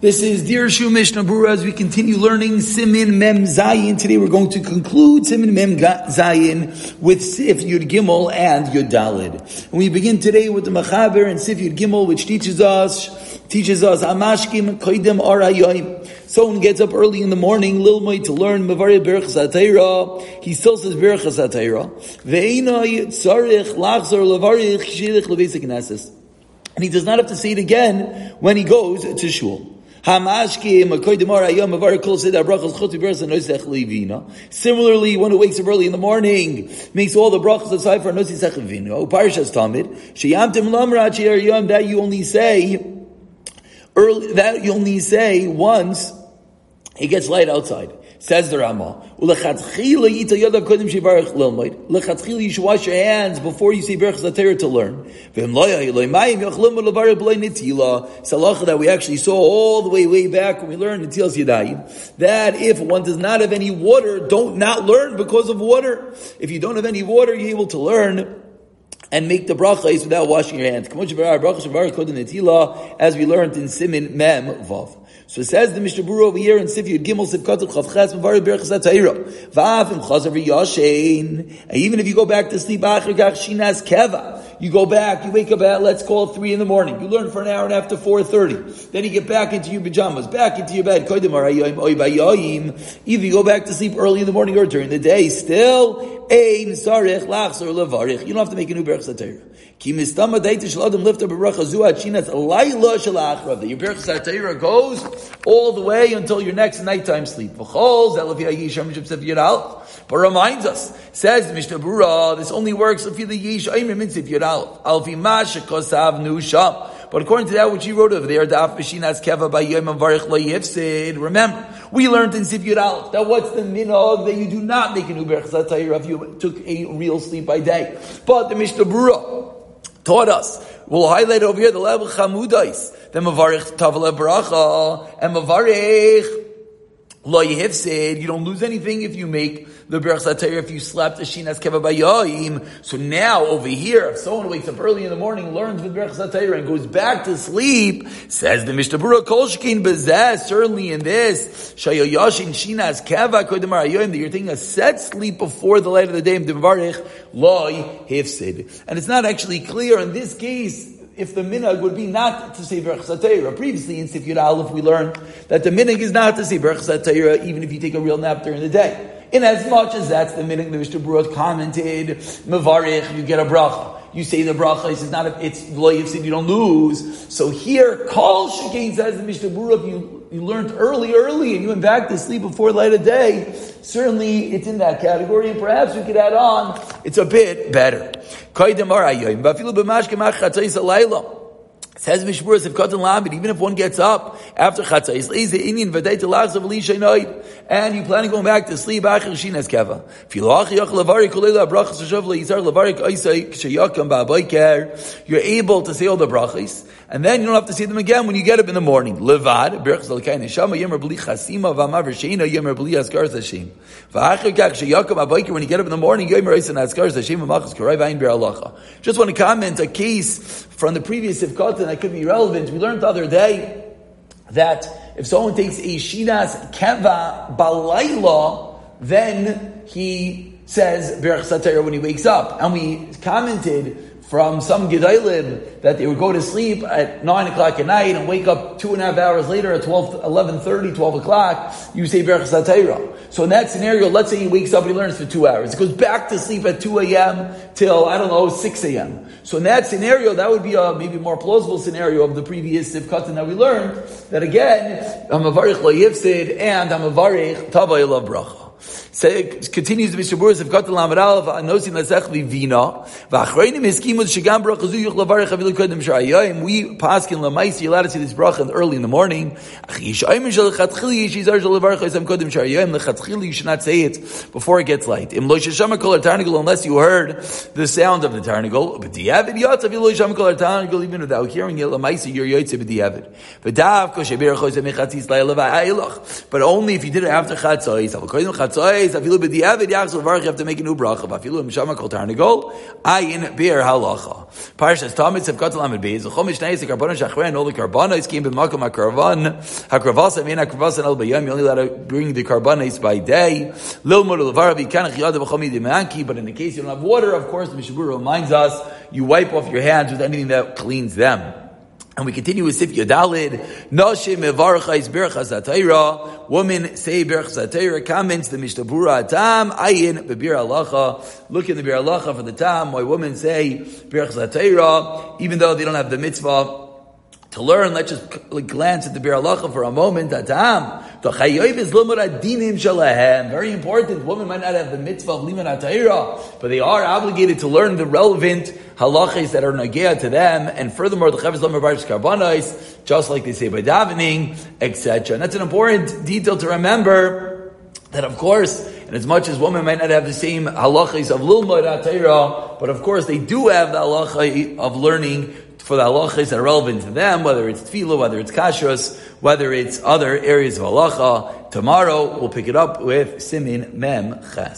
This is Dirshu Mishnah Berurah as we continue learning Simin Mem Zayin. Today we're going to conclude Simin Mem Zayin with Sif Yud Gimel and Yud Dalid. And we begin today with the Machaber and Sif Yud Gimel which teaches us teaches us Amashkim Koidim Arayoim. Someone gets up early in the morning, Lilmoy, to learn Mavari Berachas HaTeira. He still says Berachas HaTeira. Ve'inoi Tzarich Lachzor Levarich Shirich Levesik Knesses. And he does not have to say it again when he goes to shul. Similarly, one who wakes up early in the morning makes all the brachas aside for nosi sechavino. Oh, Parshas Tamid sheyamtim lamrat that you only say early. That you only say once it gets light outside. Says the Rama, you should wash your hands before you say HaTorah to learn. Salacha that we actually saw all the way, way back when we learned in Tilas Yadayim, that if one does not have any water, don't not learn because of water. If you don't have any water, you're able to learn and make the brachas without washing your hands. As we learned in Simin Mem Vav. So it says the Mishnah Berurah over here in Sifyud Gimel Sivkat Chavches Mavari Berachas HaTayra. Va'af Chazav Yashin. Even if you go back to sleep, Achar Gach Shinas Keva. You go back, you wake up at, let's call it 3 in the morning. You learn for an hour and after 4.30. Then you get back into your pajamas, back into your bed. If you go back to sleep early in the morning or during the day, still, Levarich. You don't have to make a new Berachas HaTayra. Ki mistama a achrav. The berachas goes all the way until your next nighttime sleep. But reminds us, says Mishnah Berurah, this only works if you're the yish aimim mitzvah yidal. But according to that which he wrote over there, Daf Mashinas Keva by Yom Varich Lo Yifsid, remember, we learned in Sif Yud that what's the minog that you do not make an Uber if you took a real sleep by day. But the Mishnah Berurah, taught us. We'll highlight over here the level chamudais, the mavarich tavale bracha, and mavarich lo said, You don't lose anything if you make the Berach Satayr if you slept a Shinas Keva Bayayim. So now over here, if someone wakes up early in the morning, learns with Berach Satayr and goes back to sleep, says the Mishnah Berurah Kol Shekin Bezeh, certainly in this, Shayoyashin Shinas Keva Kodemar Ayoyim, that you're taking a set sleep before the light of the day, Loy Hifsid. And it's not actually clear in this case, if the minhag would be not to say Berch Previously in Sifyud Aleph we learned that the minhag is not to say Berch even if you take a real nap during the day. In as much as that's the minhag the Mishnah Berurah commented, Mavarich, you get a bracha. You say the bracha, it's not a, it's lo yifsid, you don't lose. So here, Kol Shekain says the Mishnah Berurah, you, you learned early, early, and you went back to sleep before light of day, certainly it's in that category, and perhaps we could add on, it's a bit better. Says Mishmur if Katan Lamid, even if one gets up after Chatzais, Leize Indian Vadei Telachs of Elisha and you plan on going back to sleep after Shinas Keva. Filoach Yach Lavari Kulela Brachas Hashav Leizar Lavari Kaisai Kshayakam Ba'abayker, you're able to say all the brachas, and then you don't have to say them again when you get up in the morning. Levad, Berachas Alkain Neshama, Yemer Bli Chasima, Vamav Rishena, Yemer Bli Askar Hashem. V'achar Kach Kshayakam Ba'abayker, when you get up in the morning, Yemer Eisen Askar Hashem, V'machas Karai Vayin Ber Allah. Just want to comment a case from the previous Sivkatan that could be relevant. We learned the other day that if someone takes a shinas keva balayla, then he says berach when he wakes up. And we commented from some Gedalim that they would go to sleep at 9 o'clock at night and wake up two and a half hours later at 12, 11.30, 12 o'clock, you say Berach Satayra. So in that scenario, let's say he wakes up and he learns for two hours. He goes back to sleep at 2 a.m. till, I don't know, 6 a.m. So in that scenario, that would be a maybe more plausible scenario of the previous Sivkatan that we learned, that again, I'm a varich lo yifsid and I'm a varich tavay bracha. Say, continues the Mishnah Berurah of Katal Lamed Aleph Anosin Lasech Vivina V'Achreinim Hiskimu Shagam Bracha Zu Yuch Lavarech Avilu Kodim Shayayim We paskin Lamais you're allowed to see this bracha early in the morning Achishayim Shal Chatchili Yishizar Shal Lavarech Avisam Kodim Shayayim Lechatchili you should not say it before it gets light. Im Lo Shashama Kol Tarnigol unless you heard the sound of the Tarnigol But Diavid Yatzav Lo Shashama Kol Tarnigol even without hearing it Lamaisi you're Yotze B'Diavid V'Dav Koshe Berach Avisam Mechatzis V'Ayilach But only if you did it after Chatzais Avol Kodim Chatzais place, afilu b'di'avid yachzul varach, you have to make a new bracha. Afilu mishama kol tarnagol, ayin beer halacha. Parshas Tamid Sev Katal Amid Beis, L'chom Mishnayis, the Karbanon Shachrein, all the Karbanos came b'makom HaKarvan, HaKravasa, Mein HaKravasa, El Bayam, you only allowed to bring the Karbanos by day. Lil Mur Levarav, Yikanach Yadav B'chom Yidimanki, but in the case you don't have water, of course, the Mishabura reminds us, you wipe off your hands with anything that cleans them. And we continue with Sif Yodalid. Noshim mevarchais berchas atayra. Women say berchas atayra. Comments the Mishnabura Atam. Ayin bebir alacha. Look in the bir alacha for the time. Why women say berchas atayra, even though they don't have the mitzvah to learn, let's just glance at the Bir Halacha for a moment. Very important. Women might not have the mitzvah of liman but they are obligated to learn the relevant halachas that are nagea to them. And furthermore, the chavis lomer barish karbanos, just like they say by davening, etc. And that's an important detail to remember. That of course, and as much as women might not have the same halachas of lilmud atayra, but of course they do have the halacha of learning for the halachas that are relevant to them, whether it's tefillah, whether it's kashrus, whether it's other areas of halacha. Tomorrow we'll pick it up with simin mem ches.